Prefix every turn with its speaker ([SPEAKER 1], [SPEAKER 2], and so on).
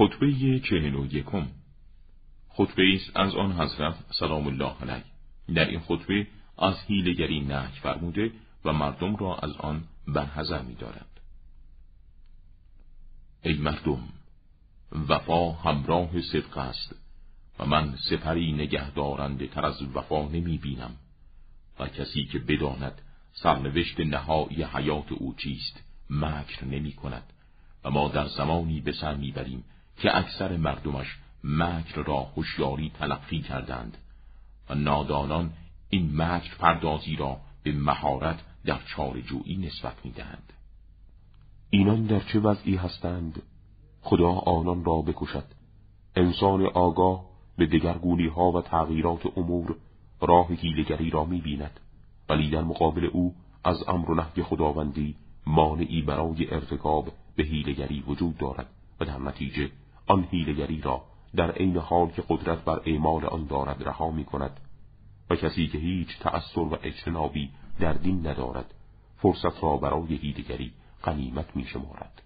[SPEAKER 1] خطبه چهل و یکم خطبه است از آن حضرت سلام الله علیه در این خطبه از هیلگری نهی فرموده و مردم را از آن برحضر می دارد. ای مردم وفا همراه صدق است و من سپری نگهدارنده تر از وفا نمی بینم و کسی که بداند سرنوشت نهایی حیات او چیست مکر نمی کند و ما در زمانی به سر می‌بریم که اکثر مردمش مکر را هوشیاری تلقی کردند و نادانان این مکر پردازی را به مهارت در چارجویی نسبت می‌دهند.
[SPEAKER 2] اینان در چه وضعی هستند؟ خدا آنان را بکشد. انسان آگاه به دگرگونی ها و تغییرات امور راه هیلگری را می‌بیند. ولی در مقابل او از امر و نهی خداوندی مانعی برای ارتکاب به هیلگری وجود دارد و در نتیجه آن هیلگری را در عین حال که قدرت بر اعمال آن دارد رها می کند و کسی که هیچ تأثیر و اجتنابی در دین ندارد فرصت را برای هیلگری قنیمت می شمارد